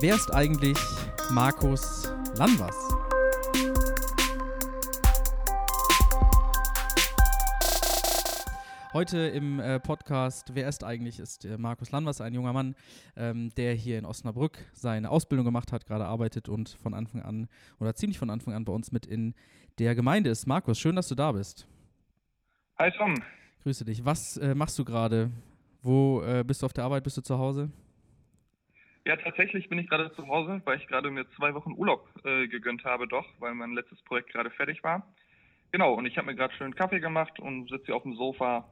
Wer ist eigentlich Markus Lanvers? Heute im äh, Podcast Wer ist eigentlich ist äh, Markus Lanvers, ein junger Mann, ähm, der hier in Osnabrück seine Ausbildung gemacht hat, gerade arbeitet und von Anfang an oder ziemlich von Anfang an bei uns mit in der Gemeinde ist. Markus, schön, dass du da bist. Hi Tom. Grüße dich. Was äh, machst du gerade? Wo äh, bist du auf der Arbeit? Bist du zu Hause? Ja, tatsächlich bin ich gerade zu Hause, weil ich gerade mir zwei Wochen Urlaub äh, gegönnt habe, doch, weil mein letztes Projekt gerade fertig war. Genau, und ich habe mir gerade schön Kaffee gemacht und sitze hier auf dem Sofa.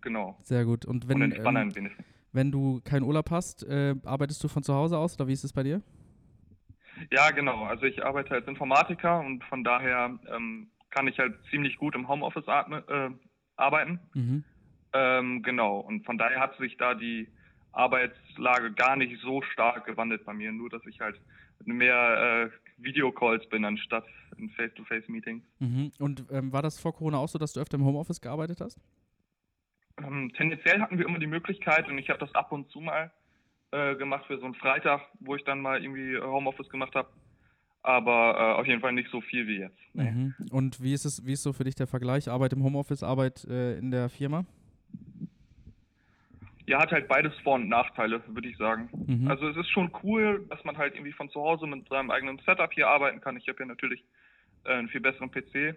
Genau. Sehr gut. Und wenn, und ähm, wenn du keinen Urlaub hast, äh, arbeitest du von zu Hause aus oder wie ist es bei dir? Ja, genau. Also ich arbeite als Informatiker und von daher ähm, kann ich halt ziemlich gut im Homeoffice atme, äh, arbeiten. Mhm. Ähm, genau. Und von daher hat sich da die Arbeitslage gar nicht so stark gewandelt bei mir. Nur, dass ich halt mehr äh, Videocalls bin, anstatt in Face-to-Face-Meetings. Mhm. Und ähm, war das vor Corona auch so, dass du öfter im Homeoffice gearbeitet hast? Ähm, tendenziell hatten wir immer die Möglichkeit und ich habe das ab und zu mal äh, gemacht für so einen Freitag, wo ich dann mal irgendwie Homeoffice gemacht habe. Aber äh, auf jeden Fall nicht so viel wie jetzt. Nee. Mhm. Und wie ist es, wie ist so für dich der Vergleich? Arbeit im Homeoffice, Arbeit äh, in der Firma? Ja, hat halt beides Vor- und Nachteile, würde ich sagen. Mhm. Also es ist schon cool, dass man halt irgendwie von zu Hause mit seinem eigenen Setup hier arbeiten kann. Ich habe ja natürlich äh, einen viel besseren PC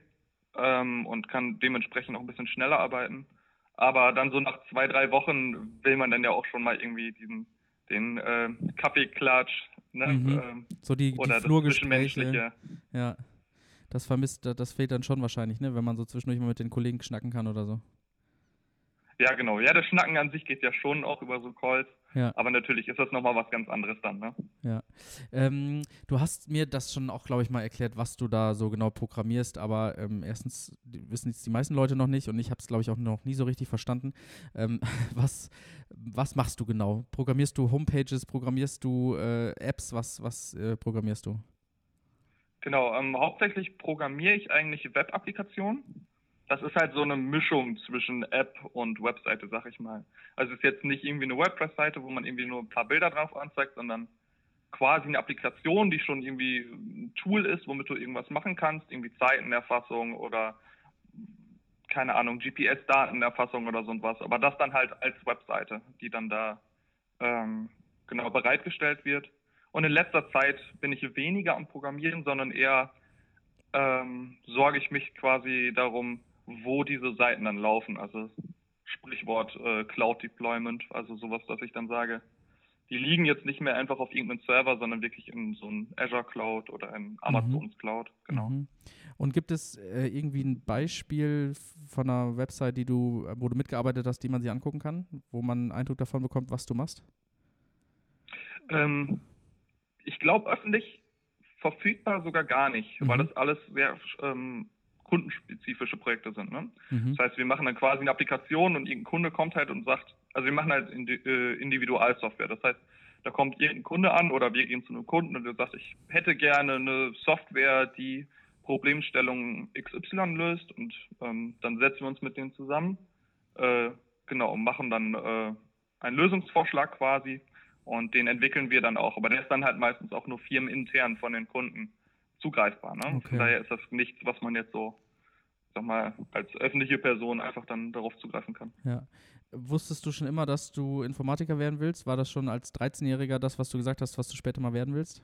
ähm, und kann dementsprechend auch ein bisschen schneller arbeiten. Aber dann so nach zwei, drei Wochen will man dann ja auch schon mal irgendwie diesen den äh, Kaffeeklatsch, ne? Mhm. ähm, So die, die oder das Flurgespräche. Ja. Das vermisst, das fehlt dann schon wahrscheinlich, ne? Wenn man so zwischendurch mal mit den Kollegen schnacken kann oder so. Ja, genau. Ja, das Schnacken an sich geht ja schon auch über so Calls. Ja. Aber natürlich ist das nochmal was ganz anderes dann, ne? Ja. Ähm, du hast mir das schon auch, glaube ich, mal erklärt, was du da so genau programmierst, aber ähm, erstens wissen jetzt die meisten Leute noch nicht und ich habe es, glaube ich, auch noch nie so richtig verstanden. Ähm, was, was machst du genau? Programmierst du Homepages, programmierst du äh, Apps, was, was äh, programmierst du? Genau, ähm, hauptsächlich programmiere ich eigentlich Web-Applikationen. Das ist halt so eine Mischung zwischen App und Webseite, sag ich mal. Also es ist jetzt nicht irgendwie eine WordPress-Seite, wo man irgendwie nur ein paar Bilder drauf anzeigt, sondern quasi eine Applikation, die schon irgendwie ein Tool ist, womit du irgendwas machen kannst, irgendwie Zeitenerfassung oder keine Ahnung, GPS-Datenerfassung oder so was. Aber das dann halt als Webseite, die dann da ähm, genau bereitgestellt wird. Und in letzter Zeit bin ich weniger am Programmieren, sondern eher ähm, sorge ich mich quasi darum, wo diese Seiten dann laufen. Also Sprichwort äh, Cloud Deployment, also sowas, dass ich dann sage, die liegen jetzt nicht mehr einfach auf irgendeinem Server, sondern wirklich in so einem Azure Cloud oder in Amazons Cloud. Genau. Mhm. Und gibt es äh, irgendwie ein Beispiel von einer Website, die du, wo du mitgearbeitet hast, die man sich angucken kann, wo man einen Eindruck davon bekommt, was du machst? Ähm, ich glaube öffentlich verfügbar sogar gar nicht, weil Mhm. das alles sehr ähm, kundenspezifische Projekte sind. Ne? Mhm. Das heißt, wir machen dann quasi eine Applikation und irgendein Kunde kommt halt und sagt, also wir machen halt äh, Individualsoftware. Das heißt, da kommt irgendein Kunde an oder wir gehen zu einem Kunden und der sagt, ich hätte gerne eine Software, die Problemstellung XY löst und ähm, dann setzen wir uns mit denen zusammen, äh, genau, und machen dann äh, einen Lösungsvorschlag quasi und den entwickeln wir dann auch. Aber der ist dann halt meistens auch nur firmenintern von den Kunden zugreifbar. Ne? Okay. Von daher ist das nichts, was man jetzt so, sag mal, als öffentliche Person einfach dann darauf zugreifen kann. Ja. Wusstest du schon immer, dass du Informatiker werden willst? War das schon als 13-Jähriger das, was du gesagt hast, was du später mal werden willst?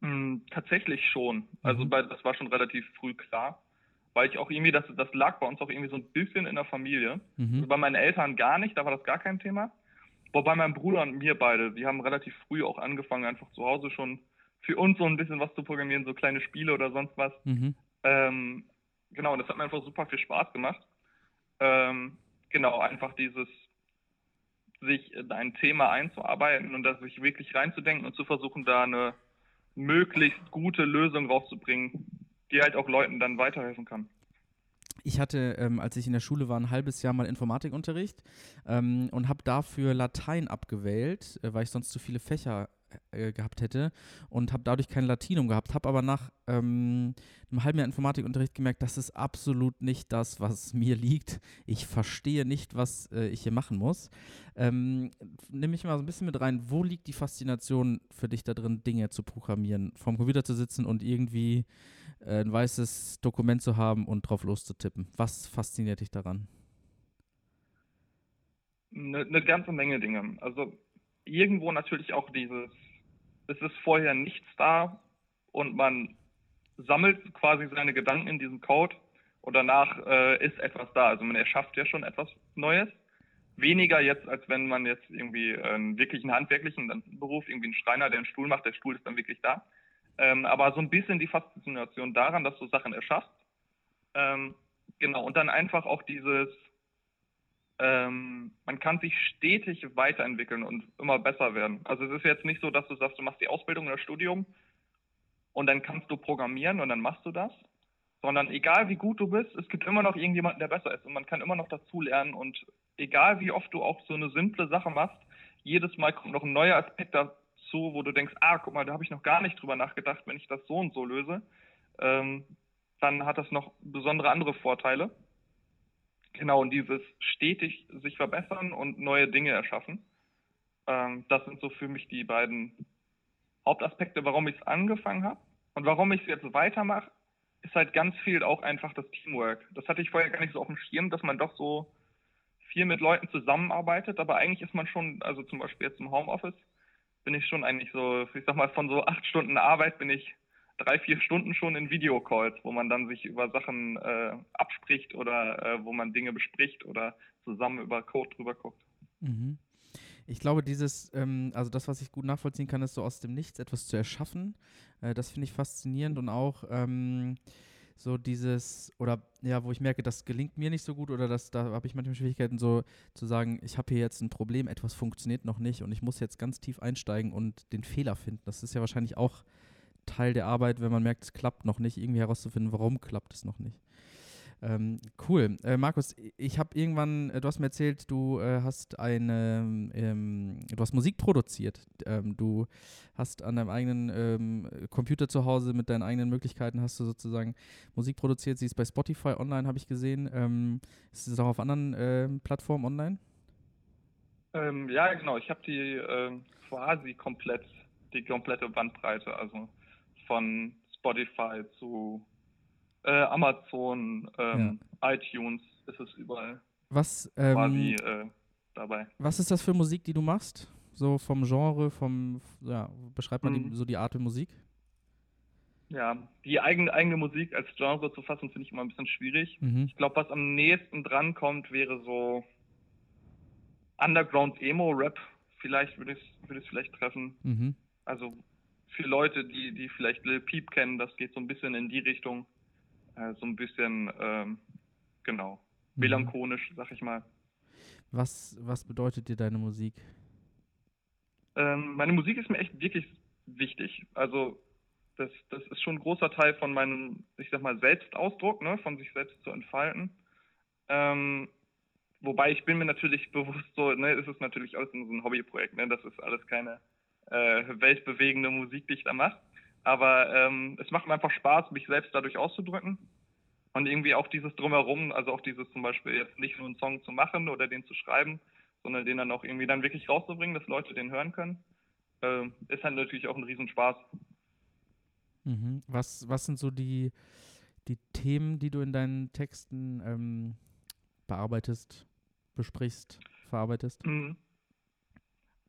Mm, tatsächlich schon. Also Mhm. bei, das war schon relativ früh klar. Weil ich auch irgendwie, das, das lag bei uns auch irgendwie so ein bisschen in der Familie. Also Mhm. bei meinen Eltern gar nicht, da war das gar kein Thema. Wobei mein Bruder und mir beide, wir haben relativ früh auch angefangen, einfach zu Hause schon für uns so ein bisschen was zu programmieren, so kleine Spiele oder sonst was. Mhm. Ähm, genau, und das hat mir einfach super viel Spaß gemacht. Ähm, genau, einfach dieses, sich in ein Thema einzuarbeiten und da sich wirklich reinzudenken und zu versuchen, da eine möglichst gute Lösung rauszubringen, die halt auch Leuten dann weiterhelfen kann. Ich hatte, ähm, als ich in der Schule war, ein halbes Jahr mal Informatikunterricht ähm, und habe dafür Latein abgewählt, äh, weil ich sonst zu viele Fächer äh, gehabt hätte und habe dadurch kein Latinum gehabt, habe aber nach ähm, einem halben Jahr Informatikunterricht gemerkt, das ist absolut nicht das, was mir liegt. Ich verstehe nicht, was äh, ich hier machen muss. Ähm, nimm mich mal so ein bisschen mit rein. Wo liegt die Faszination für dich da drin, Dinge zu programmieren, vorm Computer zu sitzen und irgendwie äh, ein weißes Dokument zu haben und drauf loszutippen? Was fasziniert dich daran? Eine, eine ganze Menge Dinge. Also irgendwo natürlich auch dieses, es ist vorher nichts da und man sammelt quasi seine Gedanken in diesem Code und danach äh, ist etwas da. Also man erschafft ja schon etwas Neues. Weniger jetzt, als wenn man jetzt irgendwie einen wirklichen handwerklichen Beruf, irgendwie einen Schreiner, der einen Stuhl macht, der Stuhl ist dann wirklich da. Ähm, aber so ein bisschen die Faszination daran, dass du Sachen erschaffst. Ähm, genau, und dann einfach auch dieses, ähm, man kann sich stetig weiterentwickeln und immer besser werden. Also es ist jetzt nicht so, dass du sagst, du machst die Ausbildung oder Studium und dann kannst du programmieren und dann machst du das, sondern egal wie gut du bist, es gibt immer noch irgendjemanden, der besser ist und man kann immer noch dazulernen und egal wie oft du auch so eine simple Sache machst, jedes Mal kommt noch ein neuer Aspekt dazu, wo du denkst, ah, guck mal, da habe ich noch gar nicht drüber nachgedacht, wenn ich das so und so löse, ähm, dann hat das noch besondere andere Vorteile. Genau, und dieses stetig sich verbessern und neue Dinge erschaffen. Ähm, das sind so für mich die beiden Hauptaspekte, warum ich es angefangen habe. Und warum ich es jetzt weitermache, ist halt ganz viel auch einfach das Teamwork. Das hatte ich vorher gar nicht so auf dem Schirm, dass man doch so viel mit Leuten zusammenarbeitet, aber eigentlich ist man schon, also zum Beispiel jetzt im Homeoffice, bin ich schon eigentlich so, ich sag mal, von so acht Stunden Arbeit bin ich drei, vier Stunden schon in Videocalls, wo man dann sich über Sachen äh, abspricht oder äh, wo man Dinge bespricht oder zusammen über Code drüber guckt. Mhm. Ich glaube, dieses, ähm, also das, was ich gut nachvollziehen kann, ist so aus dem Nichts etwas zu erschaffen. Äh, das finde ich faszinierend und auch ähm, so dieses, oder ja, wo ich merke, das gelingt mir nicht so gut oder das, da habe ich manchmal Schwierigkeiten, so zu sagen, ich habe hier jetzt ein Problem, etwas funktioniert noch nicht und ich muss jetzt ganz tief einsteigen und den Fehler finden. Das ist ja wahrscheinlich auch Teil der Arbeit, wenn man merkt, es klappt noch nicht, irgendwie herauszufinden, warum klappt es noch nicht. Ähm, cool. Äh, Markus, ich habe irgendwann, äh, du hast mir erzählt, du äh, hast eine, ähm, du hast Musik produziert. Ähm, du hast an deinem eigenen ähm, Computer zu Hause mit deinen eigenen Möglichkeiten hast du sozusagen Musik produziert. Sie ist bei Spotify online, habe ich gesehen. Ähm, ist es auch auf anderen ähm, Plattformen online? ja, genau. Ich habe die quasi komplett, die komplette Bandbreite. Also von Spotify zu äh, Amazon, ähm, ja. iTunes ist es überall. Was, ähm, quasi äh, dabei. Was ist das für Musik, die du machst? So vom Genre, vom, ja, beschreibt man mhm. die, so die Art der Musik? Ja, die eigene, eigene Musik als Genre zu fassen, finde ich immer ein bisschen schwierig. Mhm. Ich glaube, was am nächsten dran kommt, wäre so Underground Emo Rap. Vielleicht würde ich es würd vielleicht treffen. Mhm. Also für Leute, die, die vielleicht Lil Peep kennen, das geht so ein bisschen in die Richtung. Äh, so ein bisschen, ähm, genau, mhm. melancholisch, sag ich mal. Was, was bedeutet dir deine Musik? Ähm, meine Musik ist mir echt wirklich wichtig. Also das, das ist schon ein großer Teil von meinem, ich sag mal, Selbstausdruck, ne, von sich selbst zu entfalten. Ähm, wobei ich bin mir natürlich bewusst so, ne, ist es natürlich alles so ein Hobbyprojekt, ne, das ist alles keine äh, weltbewegende Musik, die ich da mache. Aber ähm, es macht mir einfach Spaß, mich selbst dadurch auszudrücken. Und irgendwie auch dieses Drumherum, also auch dieses zum Beispiel jetzt nicht nur einen Song zu machen oder den zu schreiben, sondern den dann auch irgendwie dann wirklich rauszubringen, dass Leute den hören können, äh, ist halt natürlich auch ein Riesenspaß. Mhm. Was, was sind so die, die Themen, die du in deinen Texten ähm, bearbeitest, besprichst, verarbeitest? Mhm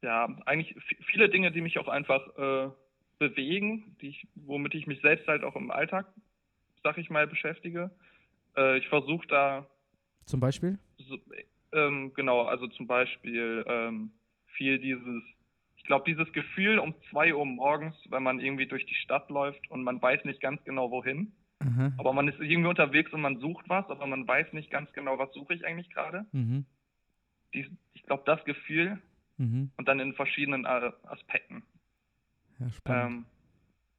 ja, eigentlich viele Dinge, die mich auch einfach äh, bewegen, die ich, womit ich mich selbst halt auch im Alltag, sag ich mal, beschäftige. Äh, ich versuche da. Zum Beispiel? So, ähm, genau, also zum Beispiel ähm, viel dieses, ich glaube, dieses Gefühl um zwei Uhr morgens, wenn man irgendwie durch die Stadt läuft und man weiß nicht ganz genau wohin. Mhm. Aber man ist irgendwie unterwegs und man sucht was, aber man weiß nicht ganz genau, was suche ich eigentlich gerade. Mhm. Ich glaube, das Gefühl, Mhm. Und dann in verschiedenen Aspekten. Ja, spannend. Ähm,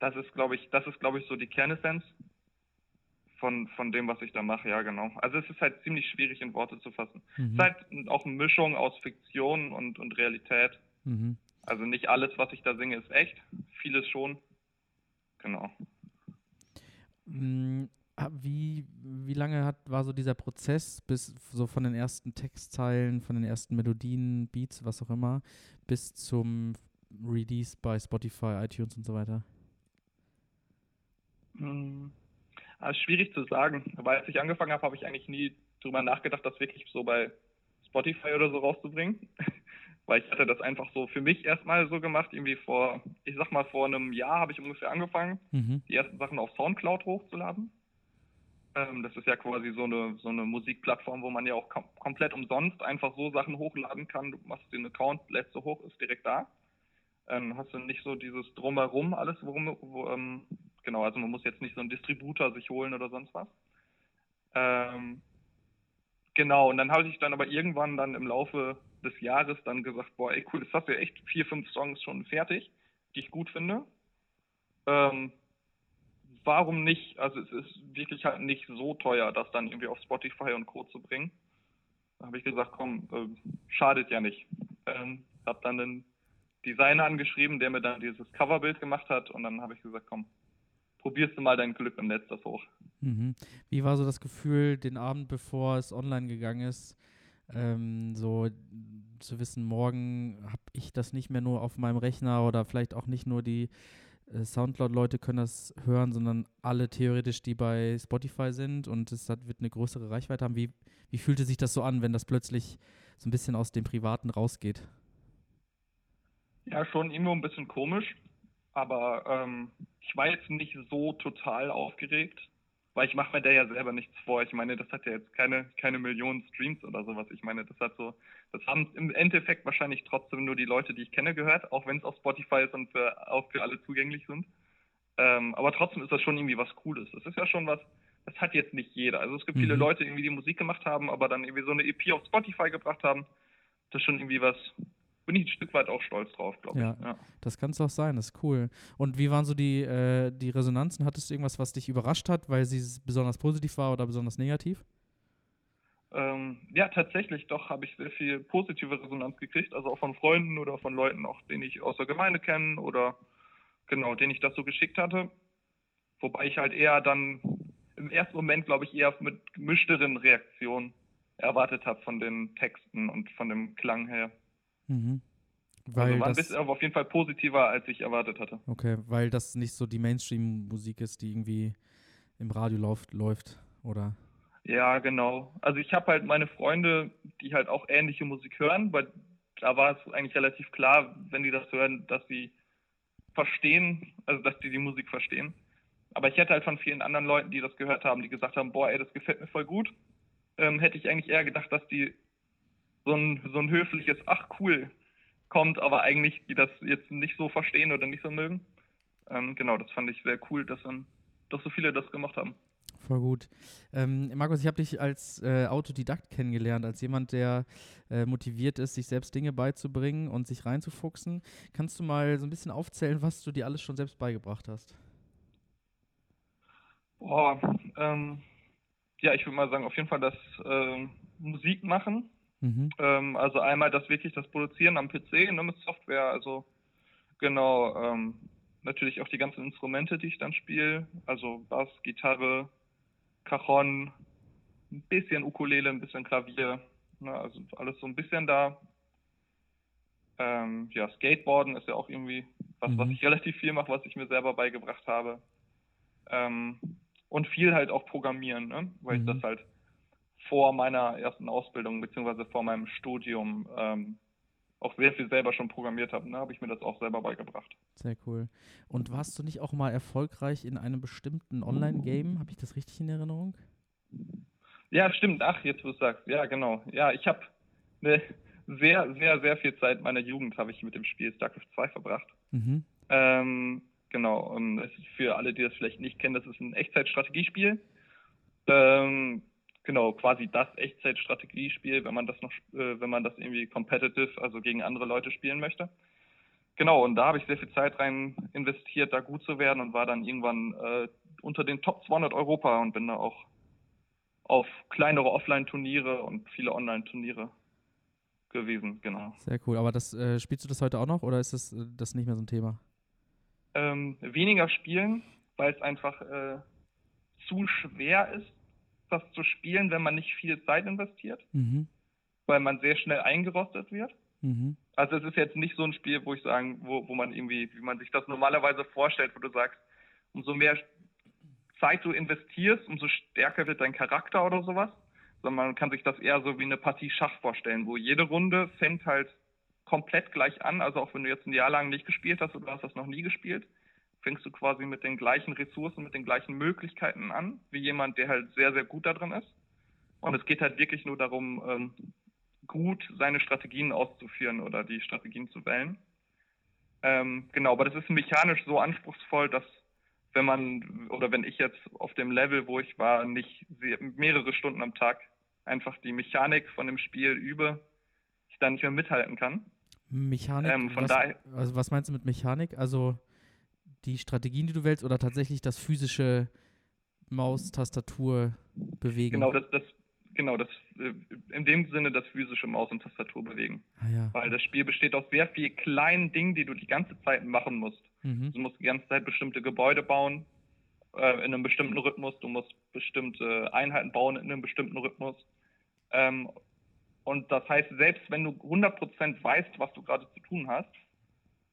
das ist, glaube ich, das ist, glaube ich, so die Kernessenz von, von dem, was ich da mache, ja, genau. Also es ist halt ziemlich schwierig in Worte zu fassen. Mhm. Es ist halt auch eine Mischung aus Fiktion und, und Realität. Mhm. Also nicht alles, was ich da singe, ist echt. Vieles schon. Genau. Mm, wie, wie lange hat, war so dieser Prozess, bis so von den ersten Textzeilen, von den ersten Melodien, Beats, was auch immer, bis zum Release bei Spotify, iTunes und so weiter? Hm. Also schwierig zu sagen, weil als ich angefangen habe, habe ich eigentlich nie drüber nachgedacht, das wirklich so bei Spotify oder so rauszubringen. weil ich hatte das einfach so für mich erstmal so gemacht, irgendwie vor, ich sag mal, vor einem Jahr habe ich ungefähr angefangen, mhm. die ersten Sachen auf Soundcloud hochzuladen. Ähm, das ist ja quasi so eine, so eine Musikplattform, wo man ja auch kom komplett umsonst einfach so Sachen hochladen kann. Du machst den Account, lädst so hoch, ist direkt da. Ähm, hast du nicht so dieses Drumherum alles, worum, wo, ähm, genau, also man muss jetzt nicht so einen Distributor sich holen oder sonst was. Ähm, genau, und dann habe ich dann aber irgendwann dann im Laufe des Jahres dann gesagt, boah, ey cool, jetzt hast du ja echt vier, fünf Songs schon fertig, die ich gut finde. Ähm, warum nicht? Also es ist wirklich halt nicht so teuer, das dann irgendwie auf Spotify und Co. zu bringen. Da habe ich gesagt, komm, äh, schadet ja nicht. Ähm, habe dann einen Designer angeschrieben, der mir dann dieses Coverbild gemacht hat und dann habe ich gesagt, komm, probierst du mal dein Glück im Netz das hoch. Mhm. Wie war so das Gefühl, den Abend bevor es online gegangen ist, ähm, so zu wissen, morgen habe ich das nicht mehr nur auf meinem Rechner oder vielleicht auch nicht nur die Soundcloud-Leute können das hören, sondern alle theoretisch, die bei Spotify sind und es hat, wird eine größere Reichweite haben. Wie, wie fühlte sich das so an, wenn das plötzlich so ein bisschen aus dem Privaten rausgeht? Ja, schon irgendwo ein bisschen komisch, aber ähm, ich war jetzt nicht so total aufgeregt weil ich mache mir da ja selber nichts vor. Ich meine, das hat ja jetzt keine, keine Millionen Streams oder sowas. Ich meine, das hat so, das haben im Endeffekt wahrscheinlich trotzdem nur die Leute, die ich kenne, gehört, auch wenn es auf Spotify ist und für, auch für alle zugänglich sind. Ähm, aber trotzdem ist das schon irgendwie was Cooles. Das ist ja schon was, das hat jetzt nicht jeder. Also es gibt mhm. viele Leute, irgendwie, die Musik gemacht haben, aber dann irgendwie so eine EP auf Spotify gebracht haben. Das ist schon irgendwie was, bin ich ein Stück weit auch stolz drauf, glaube ich. Ja, das kann es auch sein, das ist cool. Und wie waren so die, äh, die Resonanzen? Hattest du irgendwas, was dich überrascht hat, weil sie besonders positiv war oder besonders negativ? Ähm, ja, tatsächlich, doch habe ich sehr viel positive Resonanz gekriegt, also auch von Freunden oder von Leuten, auch denen ich aus der Gemeinde kenne oder genau, denen ich das so geschickt hatte. Wobei ich halt eher dann im ersten Moment, glaube ich, eher mit gemischteren Reaktionen erwartet habe von den Texten und von dem Klang her. Mhm. Also weil also war ein bisschen, aber auf jeden Fall positiver, als ich erwartet hatte. Okay, weil das nicht so die Mainstream-Musik ist, die irgendwie im Radio läuft, läuft, oder? Ja, genau. Also ich habe halt meine Freunde, die halt auch ähnliche Musik hören, weil da war es eigentlich relativ klar, wenn die das hören, dass sie verstehen, also dass die die Musik verstehen. Aber ich hätte halt von vielen anderen Leuten, die das gehört haben, die gesagt haben, boah, ey, das gefällt mir voll gut, ähm, hätte ich eigentlich eher gedacht, dass die so ein, so ein höfliches Ach cool kommt, aber eigentlich die das jetzt nicht so verstehen oder nicht so mögen. Ähm, genau, das fand ich sehr cool, dass dann doch so viele das gemacht haben. Voll gut. Ähm, Markus, ich habe dich als äh, Autodidakt kennengelernt, als jemand, der äh, motiviert ist, sich selbst Dinge beizubringen und sich reinzufuchsen. Kannst du mal so ein bisschen aufzählen, was du dir alles schon selbst beigebracht hast? Boah, ähm, ja, ich würde mal sagen, auf jeden Fall das äh, Musik machen, Mhm. Ähm, also einmal das wirklich das Produzieren am PC ne, mit Software, also genau, ähm, natürlich auch die ganzen Instrumente, die ich dann spiele, also Bass, Gitarre, Cajon, ein bisschen Ukulele, ein bisschen Klavier, ne, also alles so ein bisschen da. Ähm, ja, Skateboarden ist ja auch irgendwie was, mhm. was ich relativ viel mache, was ich mir selber beigebracht habe. Ähm, und viel halt auch Programmieren, ne? weil mhm. ich das halt vor meiner ersten Ausbildung beziehungsweise vor meinem Studium ähm, auch sehr viel selber schon programmiert habe. Ne, habe ich mir das auch selber beigebracht. Sehr cool. Und warst du nicht auch mal erfolgreich in einem bestimmten Online-Game? Habe ich das richtig in Erinnerung? Ja, stimmt. Ach, jetzt wo du sagst. Ja, genau. Ja, ich habe eine sehr, sehr, sehr viel Zeit meiner Jugend habe ich mit dem Spiel StarCraft 2 verbracht. Mhm. Ähm, genau. Für alle, die das vielleicht nicht kennen, das ist ein Echtzeitstrategiespiel. Ähm, genau, quasi das Echtzeitstrategiespiel, wenn man das noch, äh, wenn man das irgendwie competitive, also gegen andere Leute spielen möchte. Genau, und da habe ich sehr viel Zeit rein investiert, da gut zu werden und war dann irgendwann äh, unter den Top 200 Europa und bin da auch auf kleinere Offline-Turniere und viele Online-Turniere gewesen, genau. Sehr cool. Aber das äh, spielst du das heute auch noch oder ist das, äh, das nicht mehr so ein Thema? Ähm, weniger spielen, weil es einfach äh, zu schwer ist, das zu spielen, wenn man nicht viel Zeit investiert, mhm. weil man sehr schnell eingerostet wird. Mhm. Also es ist jetzt nicht so ein Spiel, wo ich sagen, wo, wo man irgendwie, wie man sich das normalerweise vorstellt, wo du sagst, umso mehr Zeit du investierst, umso stärker wird dein Charakter oder sowas. Sondern man kann sich das eher so wie eine Partie Schach vorstellen, wo jede Runde fängt halt komplett gleich an. Also auch wenn du jetzt ein Jahr lang nicht gespielt hast oder du hast das noch nie gespielt, fängst du quasi mit den gleichen Ressourcen, mit den gleichen Möglichkeiten an, wie jemand, der halt sehr, sehr gut da drin ist. Und es geht halt wirklich nur darum, ähm, gut seine Strategien auszuführen oder die Strategien zu wählen. Ähm, genau, aber das ist mechanisch so anspruchsvoll, dass wenn man oder wenn ich jetzt auf dem Level, wo ich war, nicht mehrere Stunden am Tag einfach die Mechanik von dem Spiel übe, ich da nicht mehr mithalten kann. Mechanik? Ähm, von was, daher, also was meinst du mit Mechanik? Also die Strategien, die du wählst, oder tatsächlich das physische Maus-Tastatur bewegen? Genau, das, das, genau, das äh, in dem Sinne das physische Maus- und Tastatur bewegen. Ah, ja. Weil das Spiel besteht aus sehr vielen kleinen Dingen, die du die ganze Zeit machen musst. Mhm. Du musst die ganze Zeit bestimmte Gebäude bauen äh, in einem bestimmten Rhythmus, du musst bestimmte Einheiten bauen in einem bestimmten Rhythmus. Ähm, und das heißt, selbst wenn du 100% weißt, was du gerade zu tun hast,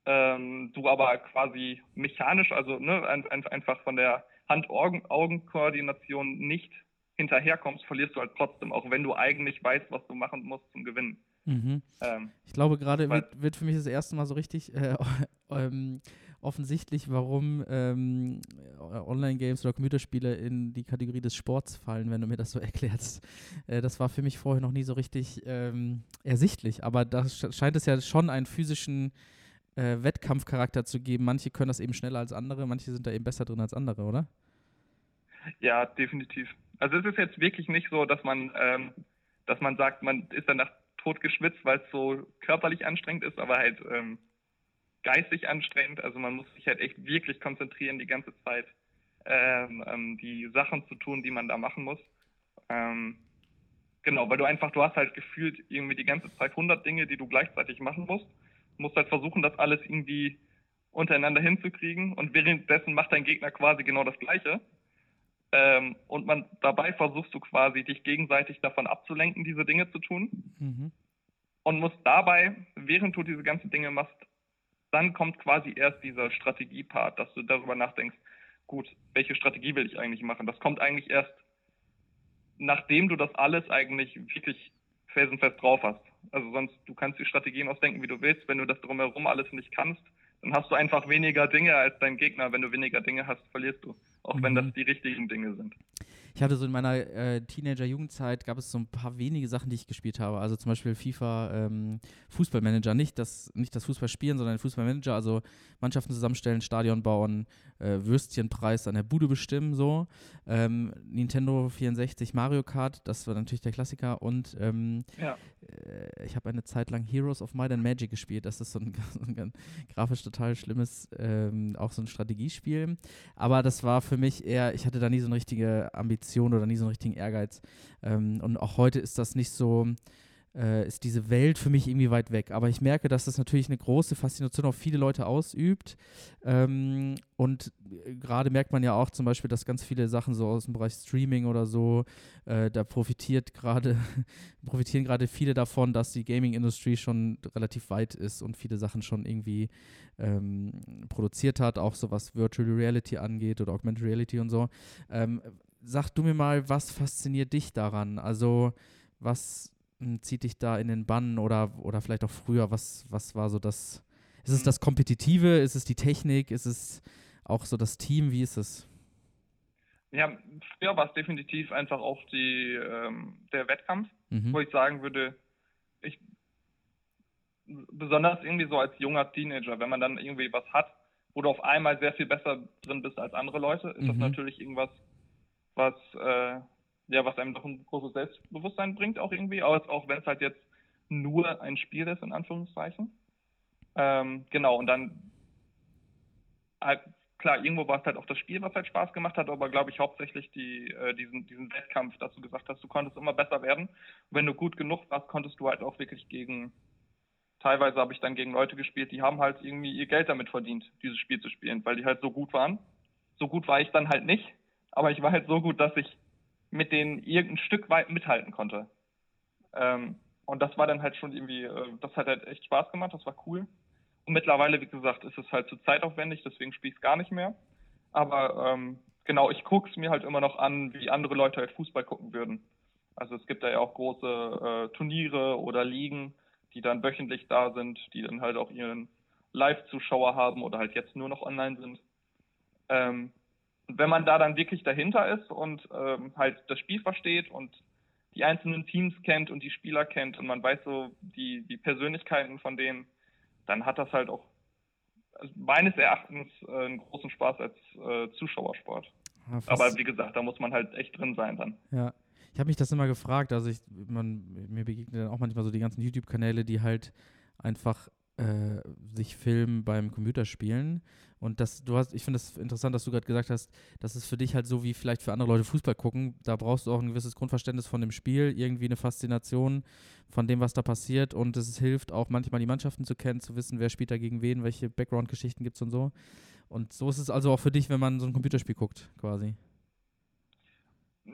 ähm, du aber quasi mechanisch, also ne, ein, ein, einfach von der Hand-Augen-Koordination nicht hinterherkommst, verlierst du halt trotzdem, auch wenn du eigentlich weißt, was du machen musst zum Gewinnen. Mhm. Ähm, ich glaube, gerade wird, wird, für mich das erste Mal so richtig äh, ähm, offensichtlich, warum ähm, Online-Games oder Computerspiele in die Kategorie des Sports fallen, wenn du mir das so erklärst. Äh, das war für mich vorher noch nie so richtig ähm, ersichtlich, aber da scheint es ja schon einen physischen äh, Wettkampfcharakter zu geben. Manche können das eben schneller als andere, manche sind da eben besser drin als andere, oder? Ja, definitiv. Also es ist jetzt wirklich nicht so, dass man, ähm, dass man sagt, man ist danach tot geschwitzt, weil es so körperlich anstrengend ist, aber halt ähm, geistig anstrengend. Also man muss sich halt echt wirklich konzentrieren die ganze Zeit, ähm, ähm die Sachen zu tun, die man da machen muss. Ähm, genau, weil du einfach, du hast halt gefühlt irgendwie die ganze Zeit 100 Dinge, die du gleichzeitig machen musst musst halt versuchen, das alles irgendwie untereinander hinzukriegen und währenddessen macht dein Gegner quasi genau das Gleiche. Ähm, und man dabei versuchst du quasi dich gegenseitig davon abzulenken, diese Dinge zu tun. Mhm. Und musst dabei, während du diese ganzen Dinge machst, dann kommt quasi erst dieser Strategiepart, dass du darüber nachdenkst, gut, welche Strategie will ich eigentlich machen? Das kommt eigentlich erst, nachdem du das alles eigentlich wirklich felsenfest drauf hast. Also sonst, du kannst die Strategien ausdenken, wie du willst. Wenn du das drumherum alles nicht kannst, dann hast du einfach weniger Dinge als dein Gegner. Wenn du weniger Dinge hast, verlierst du. Auch mhm. wenn das die richtigen Dinge sind ich hatte so in meiner äh, Teenager-Jugendzeit gab es so ein paar wenige Sachen, die ich gespielt habe. Also zum Beispiel FIFA ähm, Fußballmanager. Nicht das, nicht das Fußballspielen, sondern Fußballmanager. Also Mannschaften zusammenstellen, Stadion bauen, äh, Würstchenpreis an der Bude bestimmen, so. Ähm, Nintendo 64 Mario Kart, das war natürlich der Klassiker. Und ähm, ja. äh, ich habe eine Zeit lang Heroes of Might and Magic gespielt. Das ist so ein, so ein grafisch total schlimmes, ähm, auch so ein Strategiespiel. Aber das war für mich eher, ich hatte da nie so eine richtige Ambition Ambition oder nie so einen richtigen Ehrgeiz. Ähm, und auch heute ist das nicht so, äh, ist diese Welt für mich irgendwie weit weg. Aber ich merke, dass das natürlich eine große Faszination auf viele Leute ausübt. Ähm, und äh, gerade merkt man ja auch zum Beispiel, dass ganz viele Sachen so aus dem Bereich Streaming oder so, äh, da profitiert gerade, profitieren gerade viele davon, dass die Gaming-Industrie schon relativ weit ist und viele Sachen schon irgendwie ähm, produziert hat, auch so was Virtual Reality angeht oder Augmented Reality und so. Ähm, sag du mir mal, was fasziniert dich daran? Also, was zieht dich da in den Bann oder, oder vielleicht auch früher? Was, was war so das? Ist es mhm. das Kompetitive? Ist es die Technik? Ist es auch so das Team? Wie ist es? Ja, früher war es definitiv einfach auch die, ähm, der Wettkampf, mhm. wo ich sagen würde, ich besonders irgendwie so als junger Teenager, wenn man dann irgendwie was hat, wo du auf einmal sehr viel besser drin bist als andere Leute, ist mhm. das natürlich irgendwas, was, äh, ja, was einem doch ein großes Selbstbewusstsein bringt, auch irgendwie, auch, auch wenn es halt jetzt nur ein Spiel ist, in Anführungszeichen. Ähm, genau, und dann halt, klar, irgendwo war es halt auch das Spiel, was halt Spaß gemacht hat, aber glaube ich hauptsächlich die, äh, diesen, diesen Wettkampf, dass du gesagt hast, du konntest immer besser werden. Und wenn du gut genug warst, konntest du halt auch wirklich gegen, teilweise habe ich dann gegen Leute gespielt, die haben halt irgendwie ihr Geld damit verdient, dieses Spiel zu spielen, weil die halt so gut waren. So gut war ich dann halt nicht, aber ich war halt so gut, dass ich mit denen irgendein Stück weit mithalten konnte. Ähm, und das war dann halt schon irgendwie, äh, das hat halt echt Spaß gemacht, das war cool. Und mittlerweile, wie gesagt, ist es halt zu zeitaufwendig, deswegen spiele ich es gar nicht mehr. Aber ähm, genau, ich gucke es mir halt immer noch an, wie andere Leute halt Fußball gucken würden. Also es gibt da ja auch große äh, Turniere oder Ligen, die dann wöchentlich da sind, die dann halt auch ihren Live-Zuschauer haben oder halt jetzt nur noch online sind. Ähm, und wenn man da dann wirklich dahinter ist und ähm, halt das Spiel versteht und die einzelnen Teams kennt und die Spieler kennt und man weiß so die, die Persönlichkeiten von denen, dann hat das halt auch meines Erachtens äh, einen großen Spaß als äh, Zuschauersport. Ja, Aber wie gesagt, da muss man halt echt drin sein dann. Ja. Ich habe mich das immer gefragt, also ich, man, mir begegnen dann auch manchmal so die ganzen YouTube-Kanäle, die halt einfach äh, sich filmen beim Computerspielen. Und das, du hast, ich finde es das interessant, dass du gerade gesagt hast, das ist für dich halt so wie vielleicht für andere Leute Fußball gucken. Da brauchst du auch ein gewisses Grundverständnis von dem Spiel, irgendwie eine Faszination von dem, was da passiert. Und es hilft auch manchmal die Mannschaften zu kennen, zu wissen, wer spielt da gegen wen, welche Background-Geschichten gibt es und so. Und so ist es also auch für dich, wenn man so ein Computerspiel guckt, quasi.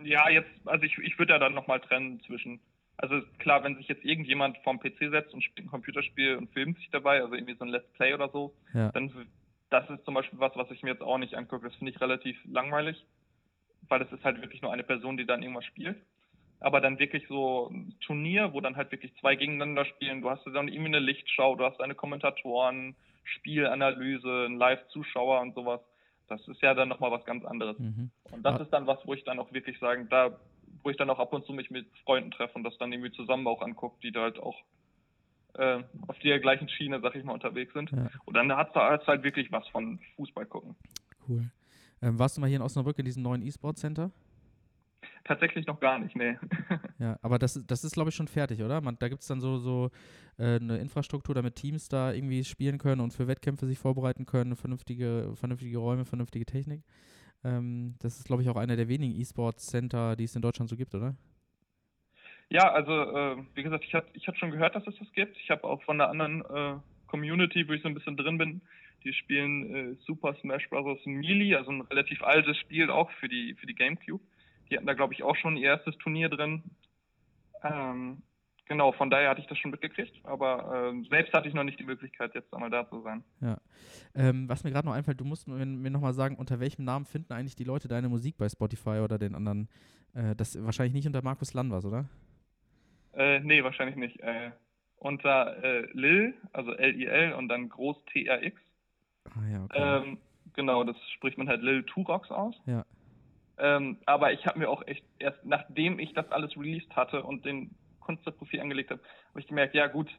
Ja, jetzt, also ich, ich würde ja dann nochmal trennen zwischen also klar, wenn sich jetzt irgendjemand vorm PC setzt und spielt ein Computerspiel und filmt sich dabei, also irgendwie so ein Let's Play oder so, ja. dann das ist zum Beispiel was, was ich mir jetzt auch nicht angucke. Das finde ich relativ langweilig, weil es ist halt wirklich nur eine Person, die dann irgendwas spielt. Aber dann wirklich so ein Turnier, wo dann halt wirklich zwei gegeneinander spielen. Du hast dann irgendwie eine Lichtschau, du hast eine Kommentatoren, Spielanalyse, einen Live-Zuschauer und sowas. Das ist ja dann nochmal was ganz anderes. Mhm. Und das ist dann was, wo ich dann auch wirklich sagen, da wo ich dann auch ab und zu mich mit Freunden treffe und das dann irgendwie zusammen auch angucke, die da halt auch äh, auf der gleichen Schiene, sag ich mal, unterwegs sind. Ja. Und dann hat es halt wirklich was von Fußball gucken. Cool. Ähm, warst du mal hier in Osnabrück in diesem neuen E-Sport Center? Tatsächlich noch gar nicht, nee. ja, aber das, das ist, glaube ich, schon fertig, oder? Man, da gibt es dann so, so äh, eine Infrastruktur, damit Teams da irgendwie spielen können und für Wettkämpfe sich vorbereiten können, vernünftige, vernünftige Räume, vernünftige Technik. Ähm, das ist, glaube ich, auch einer der wenigen E-Sports-Center, die es in Deutschland so gibt, oder? Ja, also äh, wie gesagt, ich hatte ich schon gehört, dass es das gibt. Ich habe auch von der anderen äh, Community, wo ich so ein bisschen drin bin, die spielen äh, Super Smash Bros. Melee, also ein relativ altes Spiel auch für die für die GameCube. Die hatten da, glaube ich, auch schon ihr erstes Turnier drin. Ähm, Genau, von daher hatte ich das schon mitgekriegt, aber äh, selbst hatte ich noch nicht die Möglichkeit, jetzt einmal da zu sein. Ja. Ähm, was mir gerade noch einfällt, du musst mir, mir nochmal sagen, unter welchem Namen finden eigentlich die Leute deine Musik bei Spotify oder den anderen? Äh, das wahrscheinlich nicht unter Markus Landwas, oder? Äh, nee, wahrscheinlich nicht. Äh, unter äh, Lil, also L-I-L und dann groß T-R-X. Ah ja, okay. Ähm, genau, das spricht man halt Lil Turox aus. Ja. Ähm, aber ich habe mir auch echt erst, nachdem ich das alles released hatte und den Künstlerprofil angelegt habe, habe ich gemerkt, ja gut,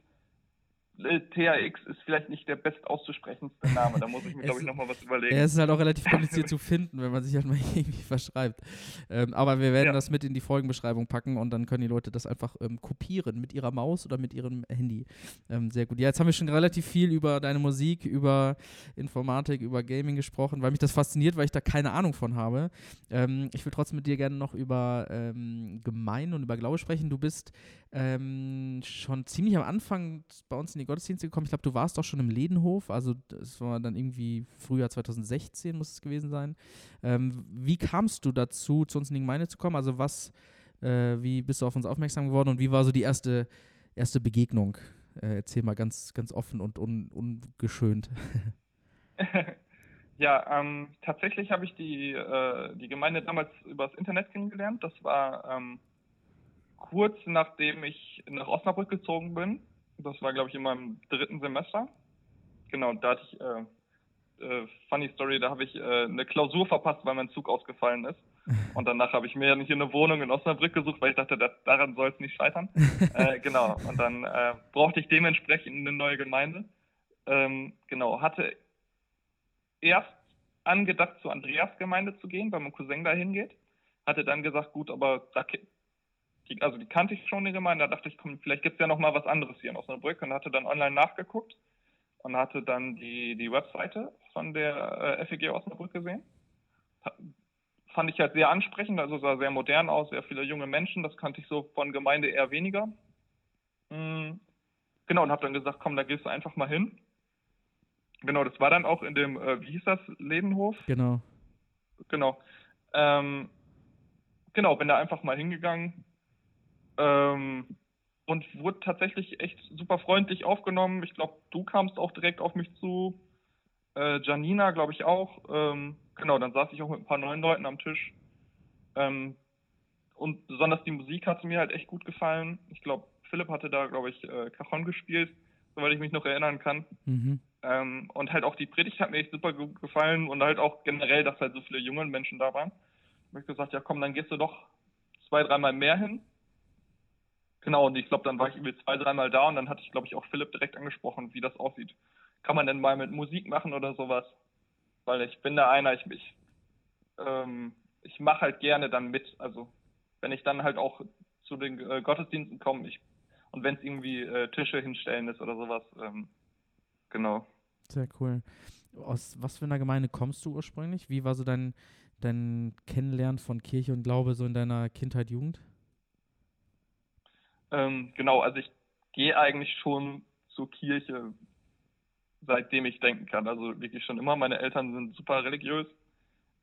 THX ist vielleicht nicht der best auszusprechendste Name. Da muss ich mir, glaube ich, nochmal was überlegen. Ja, es ist halt auch relativ kompliziert zu finden, wenn man sich halt mal irgendwie verschreibt. Ähm, aber wir werden ja. das mit in die Folgenbeschreibung packen und dann können die Leute das einfach ähm, kopieren mit ihrer Maus oder mit ihrem Handy. Ähm, sehr gut. Ja, jetzt haben wir schon relativ viel über deine Musik, über Informatik, über Gaming gesprochen, weil mich das fasziniert, weil ich da keine Ahnung von habe. Ähm, ich will trotzdem mit dir gerne noch über ähm, Gemein und über Glaube sprechen. Du bist ähm, schon ziemlich am Anfang bei uns in die Gottesdienste gekommen. Ich glaube, du warst auch schon im Ledenhof, also das war dann irgendwie Frühjahr 2016 muss es gewesen sein. Ähm, wie kamst du dazu, zu uns in die Gemeinde zu kommen? Also was, äh, wie bist du auf uns aufmerksam geworden und wie war so die erste, erste Begegnung? Äh, erzähl mal ganz, ganz offen und un, ungeschönt. Ja, ähm, tatsächlich habe ich die, äh, die Gemeinde damals übers Internet kennengelernt. Das war ähm, kurz nachdem ich nach Osnabrück gezogen bin. Das war, glaube ich, in meinem dritten Semester. Genau, da hatte ich, äh, äh, funny Story, da habe ich äh, eine Klausur verpasst, weil mein Zug ausgefallen ist. Und danach habe ich mir nicht eine Wohnung in Osnabrück gesucht, weil ich dachte, das, daran soll es nicht scheitern. äh, genau, und dann äh, brauchte ich dementsprechend eine neue Gemeinde. Ähm, genau, hatte erst angedacht, zur Andreas Gemeinde zu gehen, weil mein Cousin da hingeht. Hatte dann gesagt, gut, aber da die, also die kannte ich schon, die Gemeinde. Da dachte ich, komm, vielleicht gibt es ja noch mal was anderes hier in Osnabrück und hatte dann online nachgeguckt. und hatte dann die, die Webseite von der äh, FEG Osnabrück gesehen. Fand ich halt sehr ansprechend, also sah sehr modern aus, sehr viele junge Menschen, das kannte ich so von Gemeinde eher weniger. Mhm. Genau, und habe dann gesagt, komm, da gehst du einfach mal hin. Genau, das war dann auch in dem, äh, wie hieß das, Ledenhof? Genau. Genau. Ähm, genau, bin da einfach mal hingegangen ähm, und wurde tatsächlich echt super freundlich aufgenommen. Ich glaube, du kamst auch direkt auf mich zu. Äh, Janina, glaube ich, auch. Ähm, genau, dann saß ich auch mit ein paar neuen Leuten am Tisch. Ähm, und besonders die Musik hat mir halt echt gut gefallen. Ich glaube, Philipp hatte da, glaube ich, äh, Cajon gespielt, soweit ich mich noch erinnern kann. Mhm. Ähm, und halt auch die Predigt hat mir echt super gut gefallen und halt auch generell, dass halt so viele junge Menschen da waren. Ich habe gesagt, ja komm, dann gehst du doch zwei, dreimal mehr hin. Genau, und ich glaube, dann war ich irgendwie zwei, dreimal da und dann hatte ich, glaube ich, auch Philipp direkt angesprochen, wie das aussieht. Kann man denn mal mit Musik machen oder sowas? Weil ich bin da einer, ich, ich, ähm, ich mache halt gerne dann mit. Also wenn ich dann halt auch zu den äh, Gottesdiensten komme, ich und wenn es irgendwie äh, Tische hinstellen ist oder sowas, ähm, genau. Sehr cool. Aus was für einer Gemeinde kommst du ursprünglich? Wie war so dein, dein Kennenlernen von Kirche und Glaube so in deiner Kindheit, Jugend? Ähm, genau, also ich gehe eigentlich schon zur Kirche, seitdem ich denken kann. Also wirklich schon immer. Meine Eltern sind super religiös.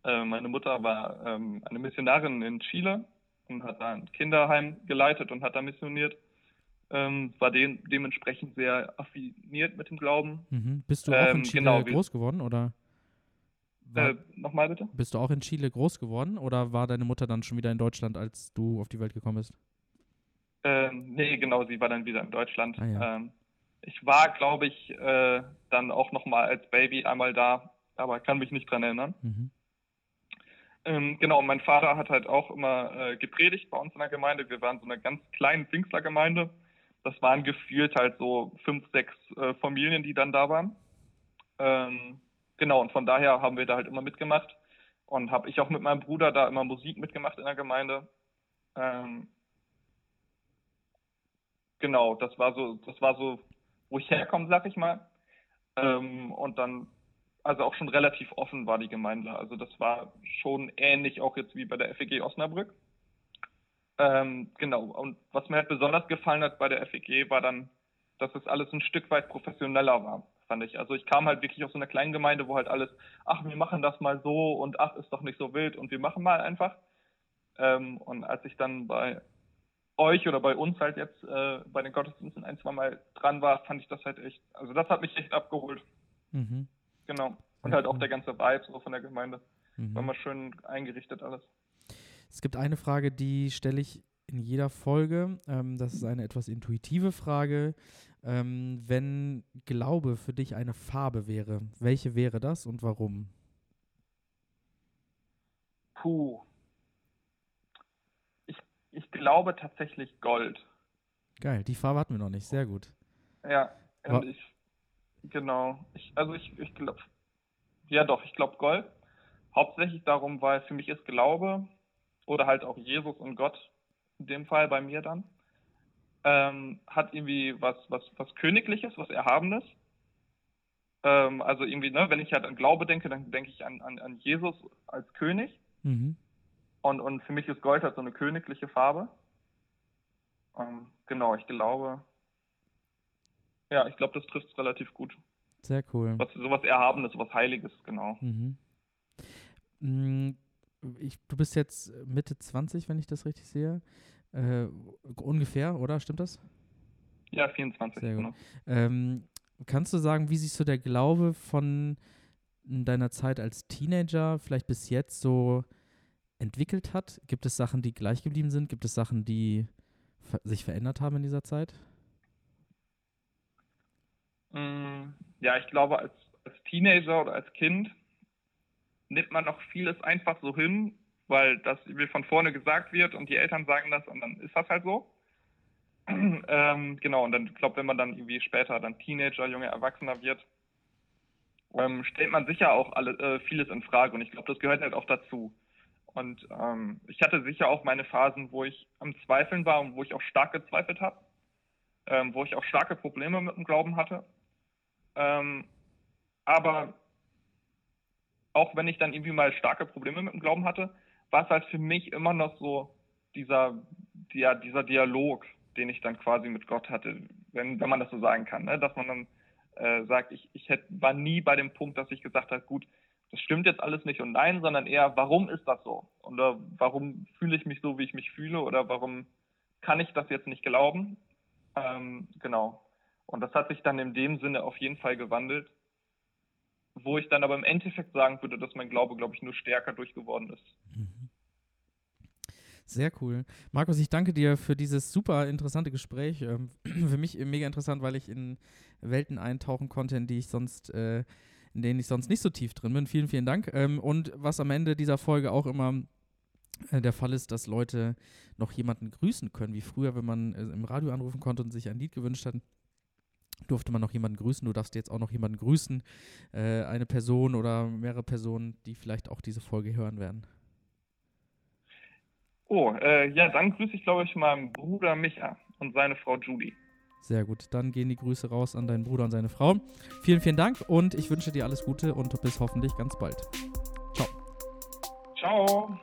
Äh, meine Mutter war ähm, eine Missionarin in Chile und hat da ein Kinderheim geleitet und hat da missioniert ähm, war de dementsprechend sehr affiniert mit dem Glauben. Mhm. Bist du auch ähm, in Chile genau, groß geworden oder? War, äh, Nochmal bitte? Bist du auch in Chile groß geworden oder war deine Mutter dann schon wieder in Deutschland, als du auf die Welt gekommen bist? Ähm, nee, genau, sie war dann wieder in Deutschland. Ah, ja. ähm, ich war, glaube ich, äh, dann auch nochmal als Baby einmal da, aber kann mich nicht dran erinnern. Mhm. Ähm, genau, mein Vater hat halt auch immer äh, gepredigt bei uns in der Gemeinde. Wir waren so eine ganz kleine Pfingstlergemeinde das waren gefühlt halt so fünf, sechs äh, Familien, die dann da waren. Ähm, genau, und von daher haben wir da halt immer mitgemacht. Und habe ich auch mit meinem Bruder da immer Musik mitgemacht in der Gemeinde. Ähm, genau, das war so, das war so, wo ich herkomme, sag ich mal. Ähm, und dann, also auch schon relativ offen war die Gemeinde. Also das war schon ähnlich auch jetzt wie bei der FEG Osnabrück. Ähm, genau, und was mir halt besonders gefallen hat bei der FEG war dann, dass es alles ein Stück weit professioneller war, fand ich. Also ich kam halt wirklich aus so einer kleinen Gemeinde, wo halt alles, ach, wir machen das mal so und ach, ist doch nicht so wild und wir machen mal einfach. Ähm, und als ich dann bei euch oder bei uns halt jetzt äh, bei den Gottesdiensten ein, zwei Mal dran war, fand ich das halt echt, also das hat mich echt abgeholt. Mhm. Genau. Und halt auch der ganze Vibe so von der Gemeinde. Mhm. War mal schön eingerichtet alles. Es gibt eine Frage, die stelle ich in jeder Folge. Ähm, das ist eine etwas intuitive Frage. Ähm, wenn Glaube für dich eine Farbe wäre, welche wäre das und warum? Puh. Ich, glaube tatsächlich Gold. Geil, die Farbe hatten wir noch nicht. Sehr gut. Ja, und ich, genau. Ich, also ich, ich glaube, ja doch, ich glaube Gold. Hauptsächlich darum, weil für mich ist Glaube oder halt auch Jesus und Gott, in dem Fall bei mir dann, ähm, hat irgendwie was, was, was Königliches, was Erhabenes. Ähm, also irgendwie, ne, wenn ich halt an Glaube denke, dann denke ich an, an, an Jesus als König. Mhm. Und, und für mich ist Gold halt so eine königliche Farbe. Ähm, genau, ich glaube, ja, ich glaube, das trifft es relativ gut. Sehr cool. Was, sowas Erhabenes, was Heiliges, genau. Mhm. Mm, ich, du bist jetzt Mitte 20, wenn ich das richtig sehe. Äh, ungefähr, oder? Stimmt das? Ja, 24. Sehr gut. Genau. Ähm, kannst du sagen, wie sich so der Glaube von deiner Zeit als Teenager vielleicht bis jetzt so entwickelt hat? Gibt es Sachen, die gleich geblieben sind? Gibt es Sachen, die sich verändert haben in dieser Zeit? Mm, ja, ich glaube, als, als Teenager oder als Kind nimmt man noch vieles einfach so hin, weil das wie von vorne gesagt wird und die Eltern sagen das und dann ist das halt so. ähm, genau, und dann, ich glaube, wenn man dann irgendwie später dann Teenager, junge Erwachsener wird, ähm, stellt man sicher auch alle, äh, vieles in Frage und ich glaube, das gehört halt auch dazu. Und ähm, ich hatte sicher auch meine Phasen, wo ich am Zweifeln war und wo ich auch stark gezweifelt habe, ähm, wo ich auch starke Probleme mit dem Glauben hatte. Ähm, aber auch wenn ich dann irgendwie mal starke Probleme mit dem Glauben hatte, war es halt für mich immer noch so dieser, ja, dieser Dialog, den ich dann quasi mit Gott hatte, wenn, wenn man das so sagen kann, ne? dass man dann äh, sagt, ich, ich hätte, war nie bei dem Punkt, dass ich gesagt habe, gut, das stimmt jetzt alles nicht und nein, sondern eher, warum ist das so? Oder warum fühle ich mich so, wie ich mich fühle? Oder warum kann ich das jetzt nicht glauben? Ähm, genau. Und das hat sich dann in dem Sinne auf jeden Fall gewandelt, wo ich dann aber im Endeffekt sagen würde, dass mein Glaube, glaube ich, nur stärker durchgeworden ist. Mhm. Sehr cool. Markus, ich danke dir für dieses super interessante Gespräch. Ähm, für mich mega interessant, weil ich in Welten eintauchen konnte, in die ich sonst, äh, in denen ich sonst nicht so tief drin bin. Vielen, vielen Dank. Ähm, und was am Ende dieser Folge auch immer äh, der Fall ist, dass Leute noch jemanden grüßen können, wie früher, wenn man äh, im Radio anrufen konnte und sich ein Lied gewünscht hat durfte man noch jemanden grüßen. Du darfst jetzt auch noch jemanden grüßen. Äh, eine Person oder mehrere Personen, die vielleicht auch diese Folge hören werden. Oh, äh, ja, dann grüße ich, glaube ich, meinen Bruder Micha und seine Frau Julie. Sehr gut. Dann gehen die Grüße raus an deinen Bruder und seine Frau. Vielen, vielen Dank und ich wünsche dir alles Gute und bis hoffentlich ganz bald. Ciao. Ciao.